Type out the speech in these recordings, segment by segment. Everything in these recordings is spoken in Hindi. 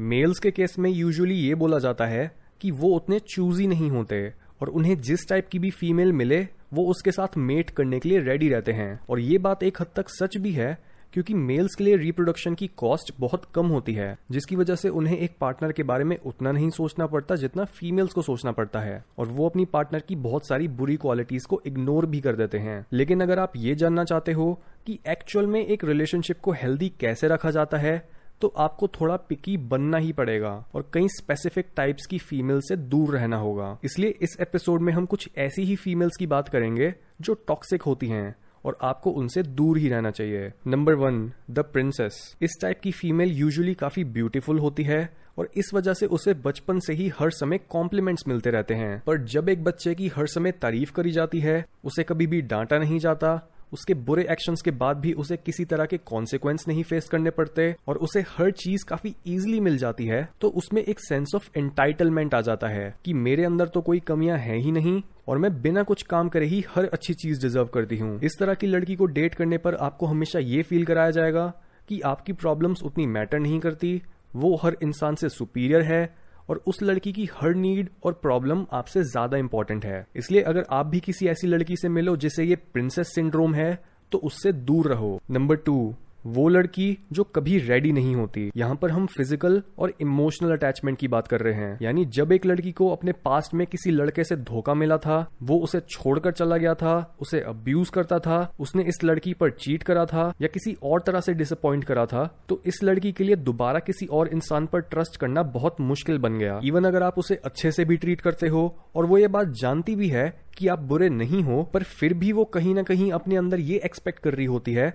मेल्स के केस में यूजुअली ये बोला जाता है कि वो उतने चूजी नहीं होते और उन्हें जिस टाइप की भी फीमेल मिले, वो उसके साथ मेट करने के लिए रेडी रहते हैं। और ये बात एक हद तक सच भी है, क्योंकि मेल्स के लिए रिप्रोडक्शन की कॉस्ट बहुत कम होती है, जिसकी वजह से उन्हें एक पार्टनर के बारे में उतना नहीं सोचना पड़ता जितना फीमेल्स को सोचना पड़ता है। और वो अपनी पार्टनर की बहुत सारी बुरी क्वालिटीज को इग्नोर भी कर देते हैं। लेकिन अगर आप ये जानना चाहते हो कि एक्चुअल में एक रिलेशनशिप को हेल्दी कैसे रखा जाता है तो आपको थोड़ा पिकी बनना ही पड़ेगा और कई स्पेसिफिक टाइप्स की फीमेल से दूर रहना होगा। इसलिए इस एपिसोड में हम कुछ ऐसी ही फीमेल्स की बात करेंगे जो टॉक्सिक होती हैं और आपको उनसे दूर ही रहना चाहिए। नंबर वन द प्रिंसेस इस टाइप की फीमेल यूजुअली काफ़ी ब्यूटीफुल होती है और इस वजह से उसे बचपन से ही हर समय कॉम्प्लीमेंट्स मिलते रहते हैं। पर जब एक बच्चे की हर समय तारीफ़ करी जाती है, उसे कभी भी डांटा नहीं जाता उसके बुरे एक्शंस के बाद भी उसे किसी तरह के कॉन्सिक्वेंस नहीं फेस करने पड़ते और उसे हर चीज़ काफ़ी इजिली मिल जाती है तो उसमें एक सेंस ऑफ़ एंटाइटलमेंट आ जाता है कि मेरे अंदर तो कोई कमियाँ हैं ही नहीं और मैं बिना कुछ काम करे ही हर अच्छी चीज़ डिजर्व करती हूँ। इस तरह की लड़की को डेट करने पर आपको हमेशा ये फील कराया जाएगा कि आपकी प्रॉब्लम्स उतनी मैटर नहीं करती, वो हर इंसान से सुपीरियर है और उस लड़की की हर नीड और प्रॉब्लम आपसे ज़्यादा इंपॉर्टेंट है। इसलिए अगर आप भी किसी ऐसी लड़की से मिलो जिसे ये प्रिंसेस सिंड्रोम है तो उससे दूर रहो। नंबर टू वो लड़की जो कभी रेडी नहीं होती। यहाँ पर हम फ़िज़िकल और इमोशनल अटैचमेंट की बात कर रहे हैं। यानी जब एक लड़की को अपने पास्ट में किसी लड़के से धोखा मिला था, वो उसे छोड़कर चला गया था, उसे अब्यूज करता था, उसने इस लड़की पर चीट करा था या किसी और तरह से डिसअपॉइंट करा था तो इस लड़की के लिए दोबारा किसी और इंसान पर ट्रस्ट करना बहुत मुश्किल बन गया। इवन अगर आप उसे अच्छे से भी ट्रीट करते हो, और वो ये बात जानती भी है कि आप बुरे नहीं हो, पर फिर भी वो कहीं ना कहीं अपने अंदर ये एक्सपेक्ट कर रही होती है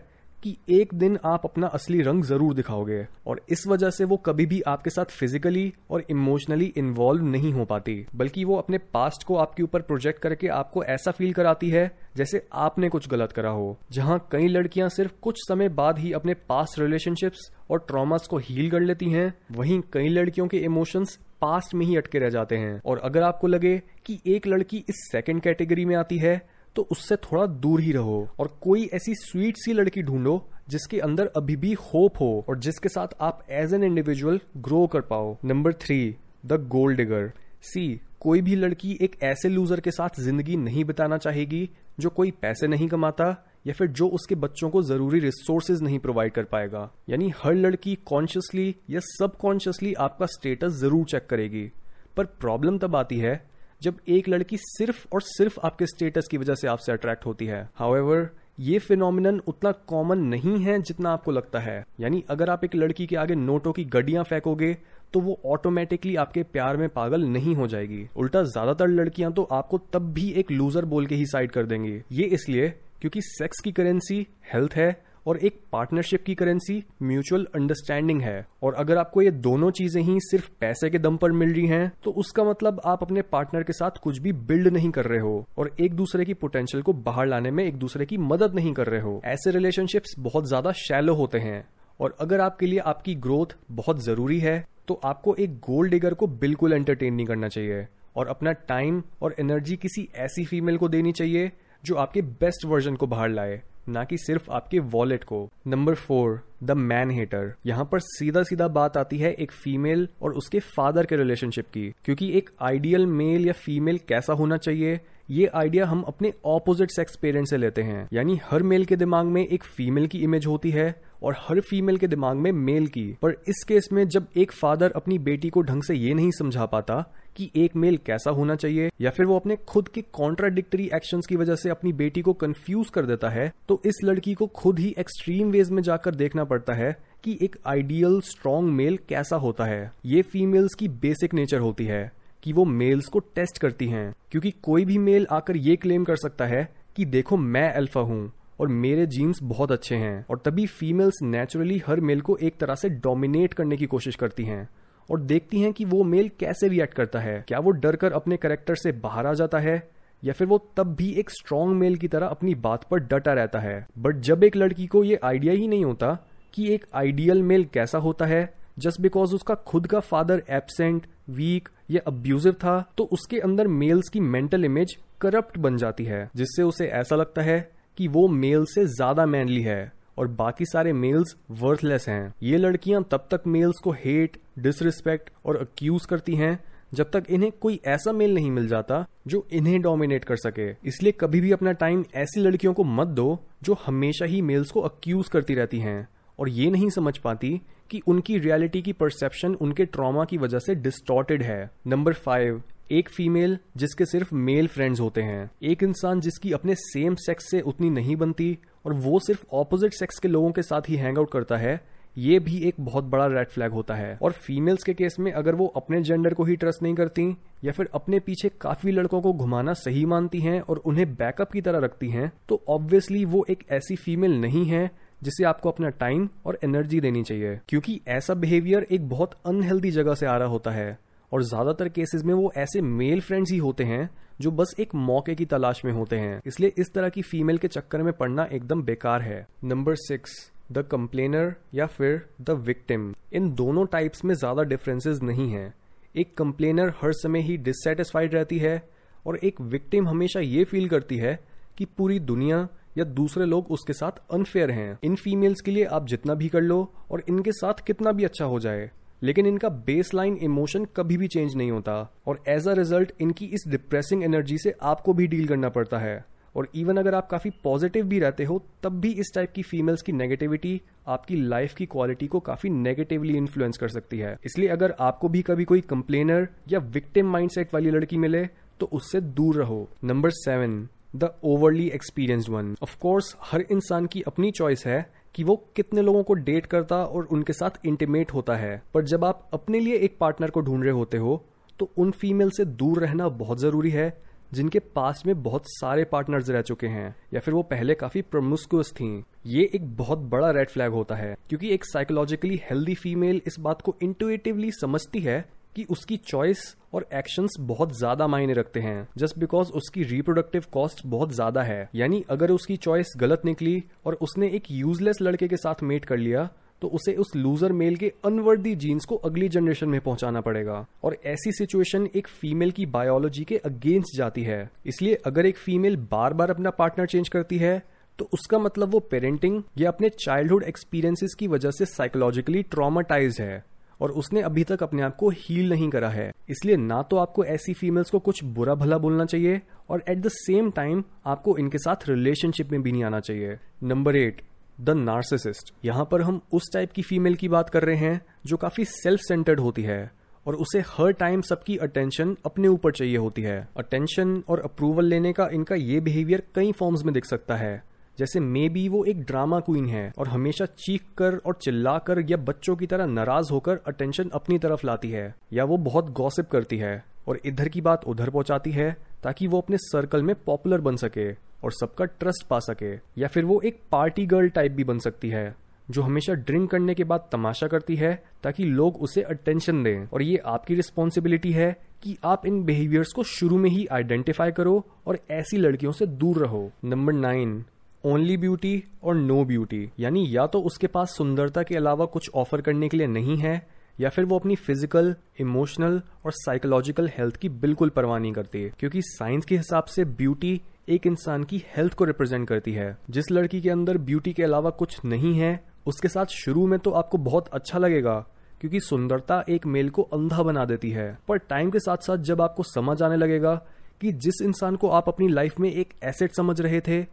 कि एक दिन आप अपना असली रंग ज़रूर दिखाओगे, और इस वजह से वो कभी भी आपके साथ फिजिकली और इमोशनली इन्वॉल्व नहीं हो पाती, बल्कि वो अपने पास्ट को आपके ऊपर प्रोजेक्ट करके आपको ऐसा फील कराती है, जैसे आपने कुछ गलत करा हो, जहाँ कई लड़कियाँ सिर्फ़ कुछ समय बाद ही अपने पास्ट रिलेशनशिप्स और ट्रॉमास को हील कर लेती हैं, वहीं कई लड़कियों के इमोशंस पास्ट में ही अटके रह जाते हैं। और अगर आपको लगे कि एक लड़की इस सेकंड कैटेगरी में आती है तो उससे थोड़ा दूर ही रहो और कोई ऐसी स्वीट सी लड़की ढूंढो जिसके अंदर अभी भी होप हो और जिसके साथ आप एज एन इंडिविजुअल ग्रो कर पाओ। Number three the gold digger सी कोई भी लड़की एक ऐसे लूजर के साथ ज़िंदगी नहीं बिताना चाहेगी जो कोई पैसे नहीं कमाता या फिर जो उसके बच्चों को ज़रूरी रिसोर्सेज नहीं प्रोवाइड कर पाएगा। यानी हर लड़की कॉन्शियसली या सबकॉन्शियसली आपका स्टेटस ज़रूर चेक करेगी। पर प्रॉब्लम तब आती है जब एक लड़की सिर्फ़ और सिर्फ़ आपके स्टेटस की वजह से आपसे अट्रैक्ट होती है। हाउएवर ये फिनोमिनन उतना कॉमन नहीं है जितना आपको लगता है। यानी अगर आप एक लड़की के आगे नोटों की गड्डियाँ फेंकोगे तो वो ऑटोमेटिकली आपके प्यार में पागल नहीं हो जाएगी। उल्टा ज़्यादातर लड़कियाँ तो आपको तब भी एक लूजर बोल के ही साइड कर देंगी। ये इसलिए क्योंकि सेक्स की करेंसी हेल्थ है और एक पार्टनरशिप की करेंसी म्यूचुअल अंडरस्टैंडिंग है। और अगर आपको ये दोनों चीज़ें ही सिर्फ़ पैसे के दम पर मिल रही हैं तो उसका मतलब आप अपने पार्टनर के साथ कुछ भी बिल्ड नहीं कर रहे हो और एक दूसरे की पोटेंशियल को बाहर लाने में एक दूसरे की मदद नहीं कर रहे हो। ऐसे रिलेशनशिप्स बहुत ज़्यादा शैलो होते हैं। और अगर आपके लिए आपकी ग्रोथ बहुत ज़रूरी है तो आपको एक गोल्ड डिगर को बिल्कुल एंटरटेन नहीं करना चाहिए। और अपना टाइम और एनर्जी किसी ऐसी फीमेल को देनी चाहिए, जो आपके बेस्ट वर्जन को बाहर लाए। ना कि सिर्फ़ आपके वॉलेट को। Number four the man hater यहाँ पर सीधा सीधा बात आती है एक फीमेल और उसके फादर के रिलेशनशिप की, क्योंकि एक आइडियल मेल या फीमेल कैसा होना चाहिए? ये आइडिया हम अपने ऑपोजिट सेक्स पेरेंट से लेते हैं। यानी हर मेल के दिमाग में एक फीमेल की इमेज होती है और हर फीमेल के दिमाग में मेल की। पर इस केस में जब एक फादर अपनी बेटी को ढंग से ये नहीं समझा पाता कि एक मेल कैसा होना चाहिए, या फिर वो अपने खुद के कॉन्ट्राडिक्टरी एक्शन की वजह से अपनी बेटी को कंफ्यूज कर देता है तो इस लड़की को खुद ही एक्सट्रीम वेज में जाकर देखना पड़ता है कि एक आइडियल स्ट्रॉन्ग मेल कैसा होता है। ये फीमेल्स की बेसिक नेचर होती है। कि वो मेल्स को टेस्ट करती हैं, क्योंकि कोई भी मेल आकर ये क्लेम कर सकता है कि देखो मैं अल्फ़ा हूँ, और मेरे जीन्स बहुत अच्छे हैं, और तभी फीमेल्स नेचुरली हर मेल को एक तरह से डोमिनेट करने की कोशिश करती हैं, और देखती हैं कि वो मेल कैसे रिएक्ट करता है। क्या वो डर कर अपने करेक्टर से बाहर आ जाता है, या फिर वो तब भी एक स्ट्रॉन्ग मेल की तरह अपनी बात पर डटा रहता है। बट जब एक लड़की को ये आइडिया ही नहीं होता कि एक आइडियल मेल कैसा होता है जस्ट बिकॉज़ उसका खुद का फादर एबसेंट वीक या अब्यूजिव था तो उसके अंदर मेल्स की मेंटल इमेज करप्ट बन जाती है, जिससे उसे ऐसा लगता है कि वो मेल से ज़्यादा मैनली है और बाकी सारे मेल्स वर्थलेस हैं। ये लड़कियाँ तब तक मेल्स को हेट डिसरिस्पेक्ट और अक्यूज करती हैं, जब तक इन्हें कोई ऐसा मेल नहीं मिल जाता जो इन्हें डोमिनेट कर सके। इसलिए कभी भी अपना टाइम ऐसी लड़कियों को मत दो जो हमेशा ही मेल्स को अक्यूज करती रहती हैं और ये नहीं समझ पाती कि उनकी रियलिटी की परसेप्शन उनके ट्रॉमा की वजह से डिस्टॉर्टेड है। नंबर फाइव एक फीमेल जिसके सिर्फ़ मेल फ्रेंड्स होते हैं। एक इंसान जिसकी अपने सेम सेक्स से उतनी नहीं बनती और वो सिर्फ़ ऑपोजिट सेक्स के लोगों के साथ ही हैंग आउट करता है, ये भी एक बहुत बड़ा रेड फ्लैग होता है। और फीमेल्स के केस में अगर वो अपने जेंडर को ही ट्रस्ट नहीं करती या फिर अपने पीछे काफ़ी लड़कों को घुमाना सही मानती हैं और उन्हें बैकअप की तरह रखती हैं तो ऑब्वियसली वो एक ऐसी फीमेल नहीं है जिसे आपको अपना टाइम और एनर्जी देनी चाहिए। क्योंकि ऐसा बिहेवियर एक बहुत अनहेल्दी जगह से आ रहा होता है। और ज़्यादातर केसेस में वो ऐसे मेल फ्रेंड्स ही होते हैं, जो बस एक मौके की तलाश में होते हैं। इसलिए इस तरह की फीमेल के चक्कर में पड़ना एकदम बेकार है। नंबर सिक्स द कंप्लेनर या फिर द विक्टिम इन दोनों टाइप्स में ज़्यादा डिफरेंसेस नहीं है। एक कंप्लेनर हर समय ही डिससेटिस्फाइड रहती है, और एक विक्टिम हमेशा ये फील करती है कि पूरी दुनिया या दूसरे लोग उसके साथ अनफेयर हैं। इन फीमेल्स के लिए आप जितना भी कर लो और इनके साथ कितना भी अच्छा हो जाए। लेकिन इनका बेस लाइन इमोशन कभी भी चेंज नहीं होता और एज अ रिज़ल्ट इनकी इस डिप्रेसिंग एनर्जी से आपको भी डील करना पड़ता है। और इवन अगर आप काफ़ी पॉजिटिव भी रहते हो, तब भी इस टाइप की फीमेल्स की नेगेटिविटी आपकी लाइफ की क्वालिटी को काफ़ी नेगेटिवली इन्फ्लुएंस कर सकती है। इसलिए अगर आपको भी कभी कोई कंप्लेनर या विक्टिम माइंडसेट वाली लड़की मिले तो उससे दूर रहो। Number seven the overly experienced one of course हर इंसान की अपनी चॉइस है कि वो कितने लोगों को डेट करता और उनके साथ इंटीमेट होता है। पर जब आप अपने लिए एक पार्टनर को ढूंढ रहे होते हो तो उन फीमेल से दूर रहना बहुत ज़रूरी है, जिनके पास में बहुत सारे पार्टनर्स रह चुके हैं, या फिर वो पहले काफ़ी प्रमुस्कुअस थी। ये एक बहुत बड़ा रेड फ्लैग होता है, क्योंकि एक साइकोलॉजिकली हेल्दी फीमेल इस बात को इंटुएटिवली समझती है कि उसकी चॉइस और एक्शंस बहुत ज़्यादा मायने रखते हैं। जस्ट बिकॉज़ उसकी रिप्रोडक्टिव कॉस्ट बहुत ज़्यादा है। यानी अगर उसकी चॉइस गलत निकली और उसने एक यूजलेस लड़के के साथ मेट कर लिया तो उसे उस लूजर मेल के अनवर्दी जीन्स को अगली जनरेशन में पहुंचाना पड़ेगा। और ऐसी सिचुएशन एक फीमेल की बायोलॉजी के अगेंस्ट जाती है। इसलिए अगर एक फीमेल बार बार अपना पार्टनर चेंज करती है तो उसका मतलब वो पेरेंटिंग या अपने चाइल्डहुड एक्सपीरियंसेस की वजह से साइकोलॉजिकली ट्रामाटाइज है। और उसने अभी तक अपने आप को हील नहीं करा है। इसलिए ना तो आपको ऐसी फीमेल्स को कुछ बुरा भला बोलना चाहिए और एट द सेम टाइम आपको इनके साथ रिलेशनशिप में भी नहीं आना चाहिए। नंबर एट द नार्सिसिस्ट यहाँ पर हम उस टाइप की फीमेल की बात कर रहे हैं जो काफ़ी सेल्फ सेंटर्ड होती है और उसे हर टाइम सबकी अटेंशन अपने ऊपर चाहिए होती है। अटेंशन और अप्रूवल लेने का इनका ये बिहेवियर कई फॉर्म्स में दिख सकता है। जैसे मे बी वो एक ड्रामा क्वीन है और हमेशा चीख कर और चिल्ला कर या बच्चों की तरह नाराज़ होकर अटेंशन अपनी तरफ़ लाती है, या वो बहुत गॉसिप करती है और इधर की बात उधर पहुंचाती है ताकि वो अपने सर्कल में पॉपुलर बन सके और सबका ट्रस्ट पा सके, या फिर वो एक पार्टी गर्ल टाइप भी बन सकती है, जो हमेशा ड्रिंक करने के बाद तमाशा करती है ताकि लोग उसे अटेंशन दें। और ये आपकी रिस्पॉन्सिबिलिटी है कि आप इन बिहेवियर्स को शुरू में ही आइडेंटिफाई करो और ऐसी लड़कियों से दूर रहो। नंबर नाइन ओनली ब्यूटी और नो ब्यूटी यानी या तो उसके पास सुंदरता के अलावा कुछ ऑफ़र करने के लिए नहीं है, या फिर वो अपनी फ़िज़िकल इमोशनल और साइकोलॉजिकल हेल्थ की बिल्कुल परवाह नहीं करती है क्योंकि साइंस के हिसाब से ब्यूटी एक इंसान की हेल्थ को रिप्रेजेंट करती है। जिस लड़की के अंदर ब्यूटी के अलावा कुछ नहीं है, उसके साथ शुरू में तो आपको बहुत अच्छा लगेगा, क्योंकि सुंदरता एक मेल को अंधा बना देती है। पर टाइम के साथ साथ जब आपको समझ आने लगेगा कि जिस इंसान को आप अपनी लाइफ में एक एसेट समझ रहे थे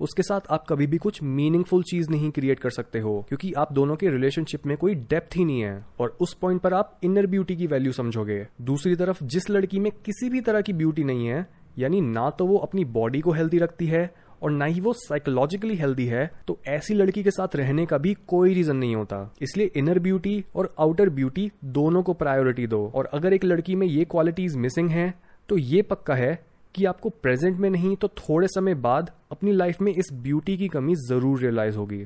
उसके साथ आप कभी भी कुछ मीनिंगफुल चीज़ नहीं क्रिएट कर सकते हो, क्योंकि आप दोनों के रिलेशनशिप में कोई डेप्थ ही नहीं है, और उस पॉइंट पर आप इनर ब्यूटी की वैल्यू समझोगे। दूसरी तरफ़, जिस लड़की में किसी भी तरह की ब्यूटी नहीं है, यानी ना तो वो अपनी बॉडी को हेल्दी रखती है, और ना ही वो साइकोलॉजिकली हेल्दी है तो ऐसी लड़की के साथ रहने का भी कोई रीजन नहीं होता। इसलिए इनर ब्यूटी और आउटर ब्यूटी दोनों को प्रायोरिटी दो। और अगर एक लड़की में ये क्वालिटीज मिसिंग है तो ये पक्का है कि आपको प्रेजेंट में नहीं तो थोड़े समय बाद अपनी लाइफ में इस ब्यूटी की कमी ज़रूर रियलाइज़ होगी।